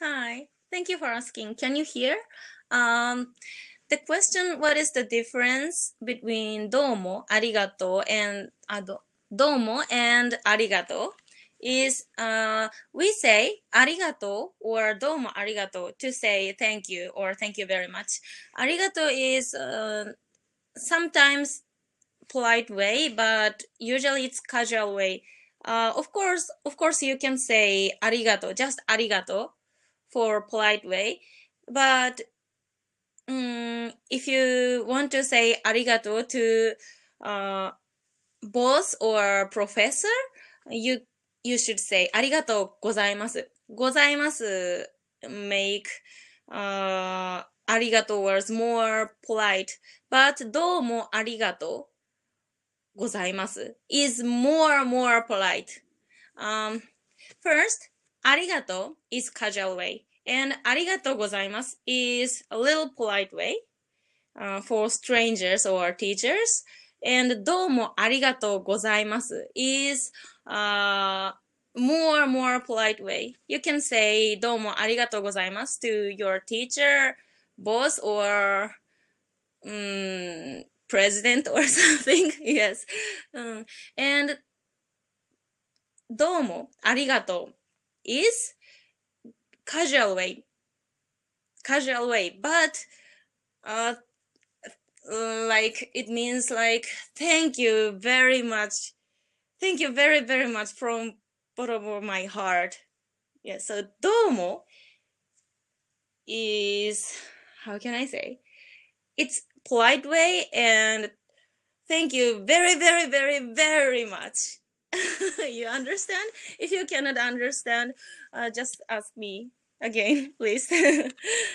Hi, thank you for asking. Can you hear? Um, the question, what is the difference between domo, arigato, and uh, do- domo and arigato? Is uh, we say arigato or domo arigato to say thank you or thank you very much. Arigato is uh, sometimes polite way, but usually it's casual way. Uh, of course, of course, you can say arigato, just arigato for polite way. But um, if you want to say arigato to uh, boss or professor, you you should say arigato gozaimasu. Gozaimasu make uh, arigato words more polite, but domo arigato gozaimasu is more more polite. Um, first, arigato is casual way, and arigato gozaimasu is a little polite way uh, for strangers or teachers. And domo arigato gozaimasu is uh, more more polite way. You can say domo arigato gozaimasu to your teacher, boss, or um, president or something. yes. Um, and domo arigato is casual way. Casual way, but uh, like it means like thank you very much. Thank you very very much from bottom of my heart. Yeah, so domo is how can I say? It's polite way and thank you very very very very much. you understand? If you cannot understand, uh, just ask me again, please.